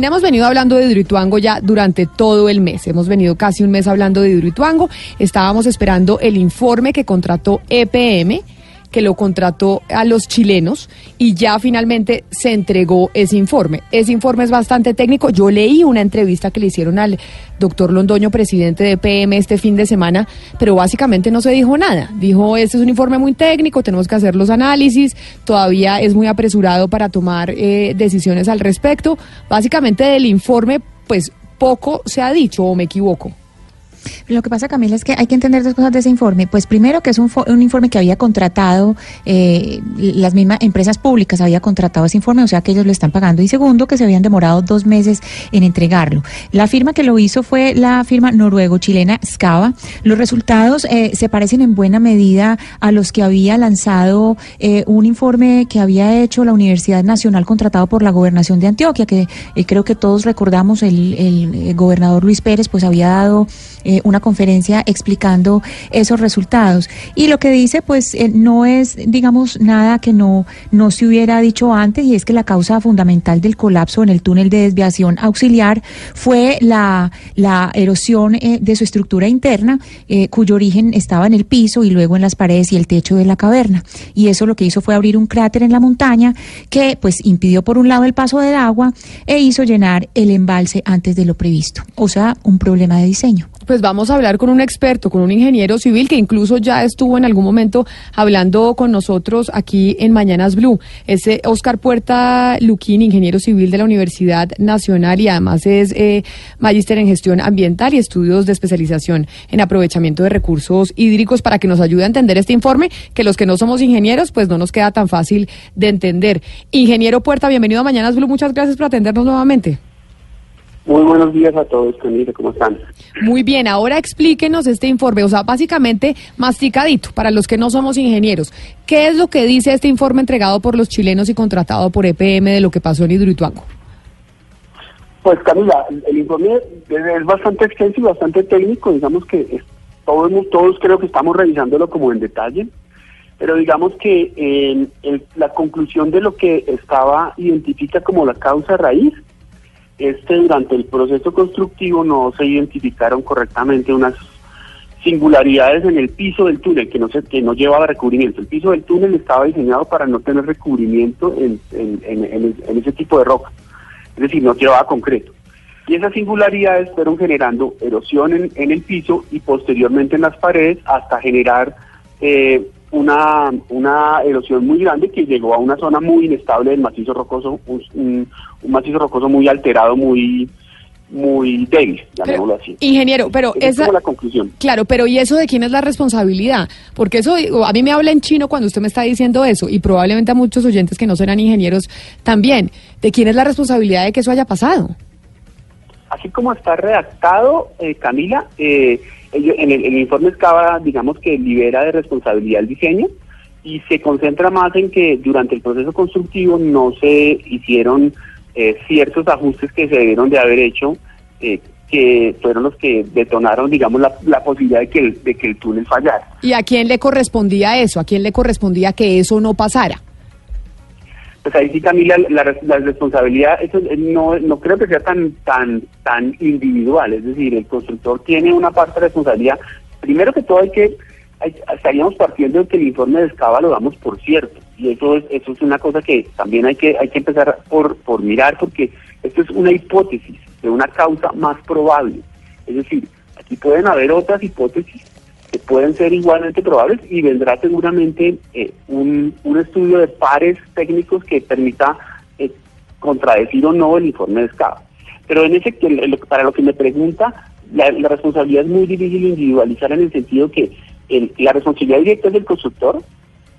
Hemos venido hablando de Hidroituango ya durante todo el mes. Hemos venido casi un mes hablando de Hidroituango. Estábamos esperando el informe que contrató EPM, que lo contrató a los chilenos y ya finalmente se entregó ese informe. Ese informe es bastante técnico. Yo leí una entrevista que le hicieron al doctor Londoño, presidente de EPM, este fin de semana, pero básicamente no se dijo nada. Dijo, este es un informe muy técnico, tenemos que hacer los análisis, todavía es muy apresurado para tomar eh, decisiones al respecto. Básicamente del informe, pues poco se ha dicho o me equivoco. Lo que pasa, Camila, es que hay que entender dos cosas de ese informe. Pues primero que es un, un informe que había contratado, eh, las mismas empresas públicas había contratado ese informe, o sea que ellos lo están pagando. Y segundo, que se habían demorado dos meses en entregarlo. La firma que lo hizo fue la firma noruego-chilena Scava. Los resultados eh, se parecen en buena medida a los que había lanzado eh, un informe que había hecho la Universidad Nacional contratado por la Gobernación de Antioquia, que eh, creo que todos recordamos, el, el, gobernador Luis Pérez pues había dado eh, una conferencia explicando esos resultados. Y lo que dice, pues, eh, no es, digamos, nada que no, no se hubiera dicho antes, y es que la causa fundamental del colapso en el túnel de desviación auxiliar fue la, la erosión eh, de su estructura interna, cuyo origen estaba en el piso y luego en las paredes y el techo de la caverna. Y eso lo que hizo fue abrir un cráter en la montaña que, pues, impidió por un lado el paso del agua e hizo llenar el embalse antes de lo previsto. O sea, un problema de diseño. Pues vamos a hablar con un experto, con un ingeniero civil que incluso ya estuvo en algún momento hablando con nosotros aquí en Mañanas Blue. Es Oscar Puerta Luquín, ingeniero civil de la Universidad Nacional y además es eh, magíster en gestión ambiental y estudios de especialización en aprovechamiento de recursos hídricos para que nos ayude a entender este informe que los que no somos ingenieros pues no nos queda tan fácil de entender. Ingeniero Puerta, bienvenido a Mañanas Blue, muchas gracias por atendernos nuevamente. Muy buenos días a todos, Camila, ¿cómo están? Muy bien, ahora explíquenos este informe, o sea, básicamente masticadito para los que no somos ingenieros. ¿Qué es lo que dice este informe entregado por los chilenos y contratado por EPM de lo que pasó en Hidroituango? Pues Camila, el informe es bastante extenso y bastante técnico, digamos que todos, todos creo que estamos revisándolo como en detalle, pero digamos que eh, la conclusión de lo que estaba identifica como la causa raíz este durante el proceso constructivo no se identificaron correctamente unas singularidades en el piso del túnel que no se que no llevaba recubrimiento. El piso del túnel estaba diseñado para no tener recubrimiento en, en, ese tipo de roca, es decir, no llevaba concreto. Y esas singularidades fueron generando erosión en, el piso y posteriormente en las paredes hasta generar eh, una, una erosión muy grande que llegó a una zona muy inestable del macizo rocoso, un, macizo rocoso muy alterado, muy muy débil, llamémoslo así. Ingeniero, pero esa, es la conclusión. Claro, pero ¿y eso de quién es la responsabilidad? Porque eso a mí me habla en chino cuando usted me está diciendo eso y probablemente a muchos oyentes que no serán ingenieros también. ¿De quién es la responsabilidad de que eso haya pasado? Así como está redactado, eh, Camila, eh, en el, informe Escava, digamos que libera de responsabilidad el diseño y se concentra más en que durante el proceso constructivo no se hicieron eh, ciertos ajustes que se debieron de haber hecho, eh, que fueron los que detonaron, digamos, la, la posibilidad de que, el, de que el túnel fallara. ¿Y a quién le correspondía eso? ¿A quién le correspondía que eso no pasara? pues ahí sí Camila la, responsabilidad eso eh, no no creo que sea tan tan tan individual es decir el constructor tiene una parte de responsabilidad primero que todo hay que estaríamos partiendo de que el informe de Escava lo damos por cierto y eso es eso es una cosa que también hay que hay que empezar por por mirar porque esto es una hipótesis de una causa más probable es decir aquí pueden haber otras hipótesis que pueden ser igualmente probables y vendrá seguramente eh, un, un, estudio de pares técnicos que permita eh, contradecir o no el informe de escala. Pero en ese para lo que me pregunta, la, responsabilidad es muy difícil individualizar en el sentido que la responsabilidad directa es del constructor,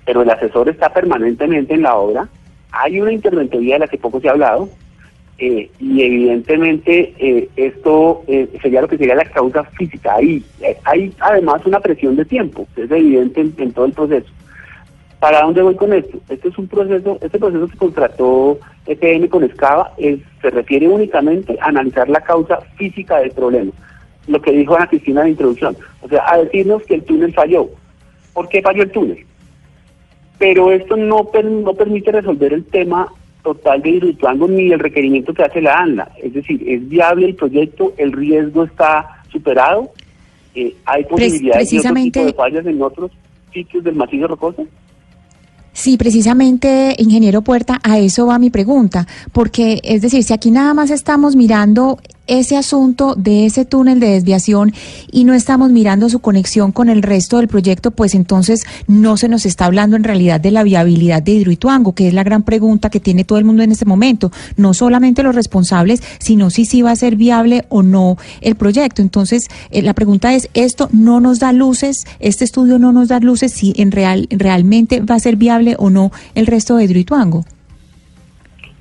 pero el asesor está permanentemente en la obra. Hay una interventoría de la que poco se ha hablado, eh, y evidentemente eh, esto eh, sería lo que sería la causa física. Ahí hay además una presión de tiempo, que es evidente en, todo el proceso. ¿Para dónde voy con esto? Este es un proceso, este proceso que contrató EPM con Escava es, se refiere únicamente a analizar la causa física del problema. Lo que dijo Ana Cristina la introducción. O sea, a decirnos que el túnel falló. ¿Por qué falló el túnel? Pero esto no, no permite resolver el tema total de Hidroituango ni el requerimiento que hace la ANLA. Es decir, es viable el proyecto, el riesgo está superado, eh, hay posibilidades de otro tipo de fallas en otros sitios del macizo rocoso. Sí, precisamente, ingeniero Puerta, a eso va mi pregunta, porque es decir, si aquí nada más estamos mirando ese asunto de ese túnel de desviación y no estamos mirando su conexión con el resto del proyecto, pues entonces no se nos está hablando en realidad de la viabilidad de Hidroituango, que es la gran pregunta que tiene todo el mundo en este momento. No solamente los responsables, sino si sí va a ser viable o no el proyecto. Entonces, eh, la pregunta es, ¿esto no nos da luces? ¿Este estudio no nos da luces si en real, realmente va a ser viable o no el resto de Hidroituango?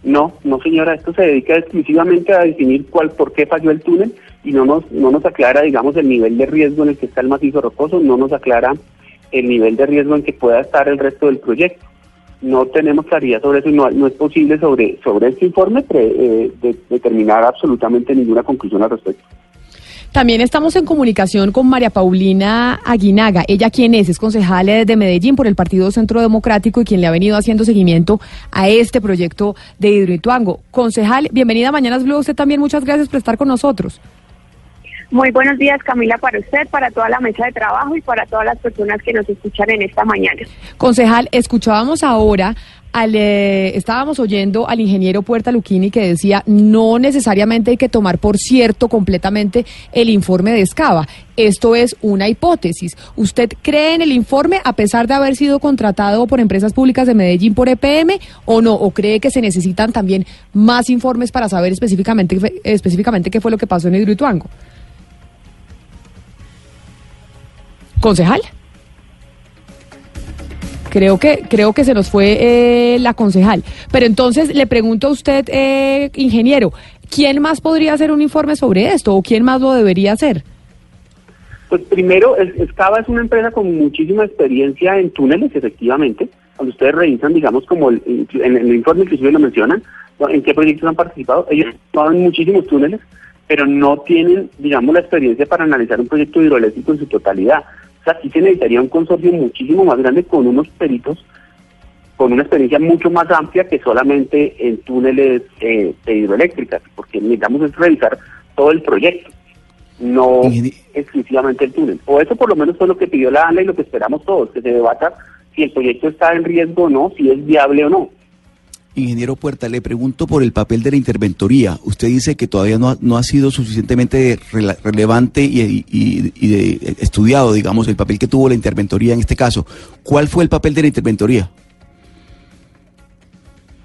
No, no señora, esto se dedica exclusivamente a definir cuál, por qué falló el túnel y no nos, no nos aclara, digamos, el nivel de riesgo en el que está el macizo rocoso, no nos aclara el nivel de riesgo en que pueda estar el resto del proyecto. No tenemos claridad sobre eso no, es posible sobre, sobre este informe eh, determinar absolutamente ninguna conclusión al respecto. También estamos en comunicación con María Paulina Aguinaga. Ella quien es, es concejal de Medellín por el Partido Centro Democrático y quien le ha venido haciendo seguimiento a este proyecto de Hidroituango. Concejal, bienvenida a Mañanas Blue. Usted también muchas gracias por estar con nosotros. Muy buenos días, Camila, para usted, para toda la mesa de trabajo y para todas las personas que nos escuchan en esta mañana. Concejal, escuchábamos ahora eh, estábamos oyendo al ingeniero Puerta Luquini que decía no necesariamente hay que tomar por cierto completamente el informe de Escava. Esto es una hipótesis. ¿Usted cree en el informe a pesar de haber sido contratado por empresas públicas de Medellín por EPM o no? ¿O cree que se necesitan también más informes para saber específicamente, específicamente qué fue lo que pasó en Hidroituango? ¿Concejal? Creo que, creo que se nos fue eh, la concejal. Pero entonces le pregunto a usted, eh, ingeniero, ¿quién más podría hacer un informe sobre esto o quién más lo debería hacer? Pues primero, Escava es una empresa con muchísima experiencia en túneles, efectivamente. Cuando ustedes revisan, digamos, como el, en el informe inclusive lo mencionan, en qué proyectos han participado, ellos han participado en muchísimos túneles, pero no tienen, digamos, la experiencia para analizar un proyecto hidroeléctrico en su totalidad. O sea, aquí se necesitaría un consorcio muchísimo más grande con unos peritos con una experiencia mucho más amplia que solamente en túneles eh, de hidroeléctricas, porque necesitamos revisar todo el proyecto, no exclusivamente el túnel. O eso por lo menos fue lo que pidió la ANLA y lo que esperamos todos, que se debata si el proyecto está en riesgo o no, si es viable o no. Ingeniero Puerta, le pregunto por el papel de la interventoría. Usted dice que todavía no ha, no ha sido suficientemente relevante y, y, estudiado, digamos, el papel que tuvo la interventoría en este caso. ¿Cuál fue el papel de la interventoría?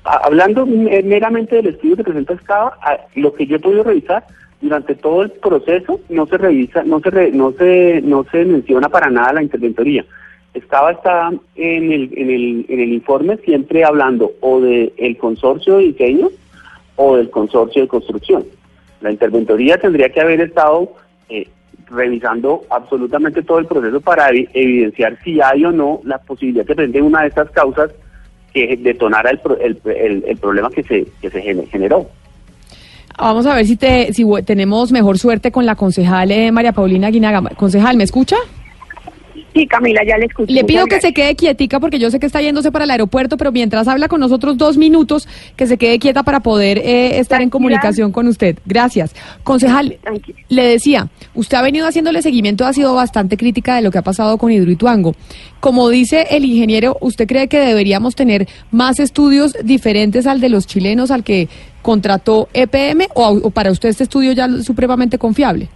Hablando meramente del estudio que presenta Escava, lo que yo he podido revisar durante todo el proceso no se revisa, no se no se no se menciona para nada la interventoría estaba está en el, en el, en el informe siempre hablando o del el consorcio de diseño o del consorcio de construcción. La interventoría tendría que haber estado eh, revisando absolutamente todo el proceso para evidenciar si hay o no la posibilidad de prender una de estas causas que detonara el, el, el, problema que se, que se generó. Vamos a ver si, te, si tenemos mejor suerte con la concejal eh, María Paulina Guinaga. Concejal, ¿me escucha? Sí, Camila, ya le escuché. Le pido que se quede quietica porque yo sé que está yéndose para el aeropuerto, pero mientras habla con nosotros dos minutos, que se quede quieta para poder eh, estar en comunicación con usted. Gracias. Concejal, le decía, usted ha venido haciéndole seguimiento, ha sido bastante crítica de lo que ha pasado con Hidroituango. Como dice el ingeniero, ¿usted cree que deberíamos tener más estudios diferentes al de los chilenos, al que contrató EPM, o, o para usted este estudio ya es supremamente confiable?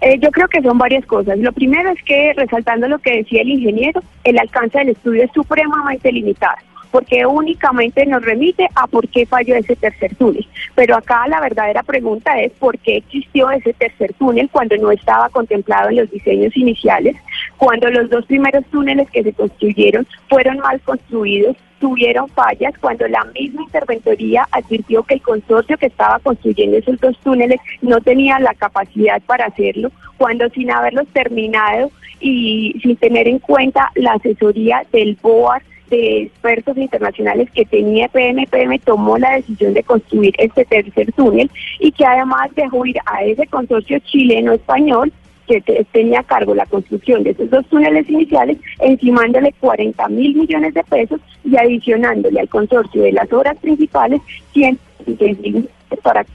Eh, yo creo que son varias cosas. Lo primero es que, resaltando lo que decía el ingeniero, el alcance del estudio es supremamente limitado porque únicamente nos remite a por qué falló ese tercer túnel. Pero acá la verdadera pregunta es por qué existió ese tercer túnel cuando no estaba contemplado en los diseños iniciales, cuando los dos primeros túneles que se construyeron fueron mal construidos, tuvieron fallas, cuando la misma interventoría advirtió que el consorcio que estaba construyendo esos dos túneles no tenía la capacidad para hacerlo, cuando sin haberlos terminado y sin tener en cuenta la asesoría del BOAR, de expertos internacionales que tenía PMPM tomó la decisión de construir este tercer túnel y que además dejó ir a ese consorcio chileno-español que tenía a cargo la construcción de esos dos túneles iniciales, encimándole 40 mil millones de pesos y adicionándole al consorcio de las obras principales 106 mil para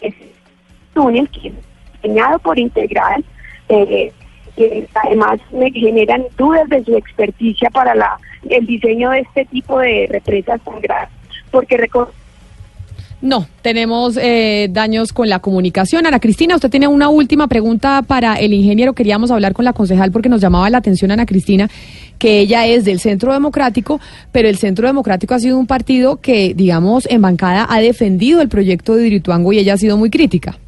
ese túnel que diseñado por Integral, eh, que además me generan dudas de su experticia para la el diseño de este tipo de represas tan graves, porque no, tenemos eh, daños con la comunicación. Ana Cristina, usted tiene una última pregunta para el ingeniero. Queríamos hablar con la concejal porque nos llamaba la atención Ana Cristina que ella es del Centro Democrático, pero el Centro Democrático ha sido un partido que, digamos, en bancada ha defendido el proyecto de Dirituango y ella ha sido muy crítica.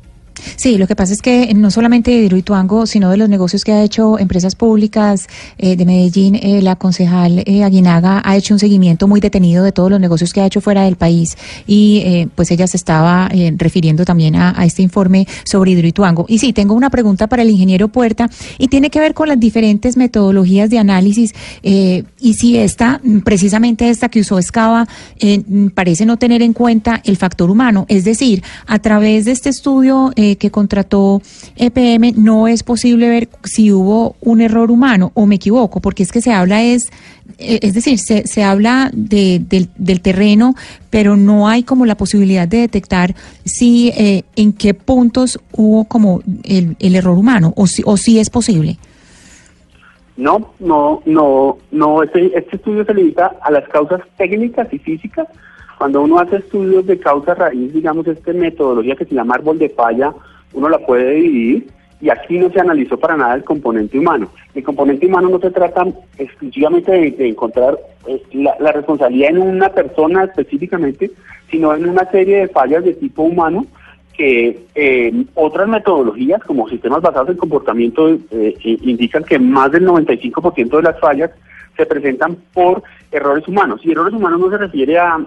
Sí, lo que pasa es que no solamente de Hidroituango, sino de los negocios que ha hecho empresas públicas eh, de Medellín, eh, la concejal eh, Aguinaga ha hecho un seguimiento muy detenido de todos los negocios que ha hecho fuera del país y pues ella se estaba refiriendo también a, este informe sobre Hidroituango. Y sí, tengo una pregunta para el ingeniero Puerta y tiene que ver con las diferentes metodologías de análisis y si esta, precisamente esta que usó Escava, parece no tener en cuenta el factor humano, es decir, a través de este estudio que contrató EPM, no es posible ver si hubo un error humano o me equivoco, porque es que se habla es, eh, es decir, se, se habla de, del, terreno, pero no hay como la posibilidad de detectar si eh, en qué puntos hubo como el, el error humano o si, o si es posible. No, no, no, no. Este, este estudio se limita a las causas técnicas y físicas cuando uno hace estudios de causa raíz, digamos, esta metodología que se llama árbol de falla, uno la puede dividir y aquí no se analizó para nada el componente humano. El componente humano no se trata exclusivamente de, encontrar eh, la, responsabilidad en una persona específicamente, sino en una serie de fallas de tipo humano que eh, otras metodologías como sistemas basados en comportamiento eh, indican que más del 95% de las fallas se presentan por errores humanos. Y errores humanos no se refiere a,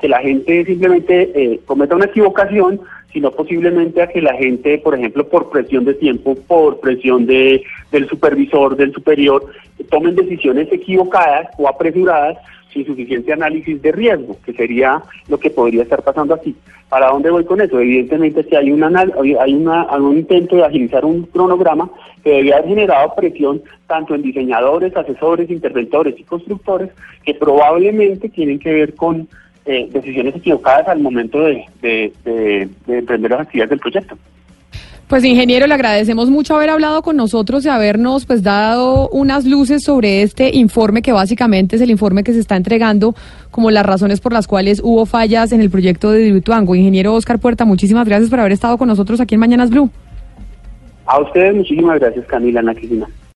que la gente simplemente eh, cometa una equivocación, sino posiblemente a que la gente, por ejemplo, por presión de tiempo, por presión de, del supervisor, del superior, tomen decisiones equivocadas o apresuradas sin suficiente análisis de riesgo, que sería lo que podría estar pasando aquí. ¿Para dónde voy con eso? Evidentemente, si hay, una, hay una, un intento de agilizar un cronograma que debería haber generado presión tanto en diseñadores, asesores, interventores y constructores, que probablemente tienen que ver con eh, decisiones equivocadas al momento de emprender las actividades del proyecto. Pues ingeniero, le agradecemos mucho haber hablado con nosotros y habernos pues dado unas luces sobre este informe que básicamente es el informe que se está entregando como las razones por las cuales hubo fallas en el proyecto de Dirituango. Ingeniero Oscar Puerta, muchísimas gracias por haber estado con nosotros aquí en Mañanas Blue. A ustedes muchísimas gracias, Camila, Ana Cristina.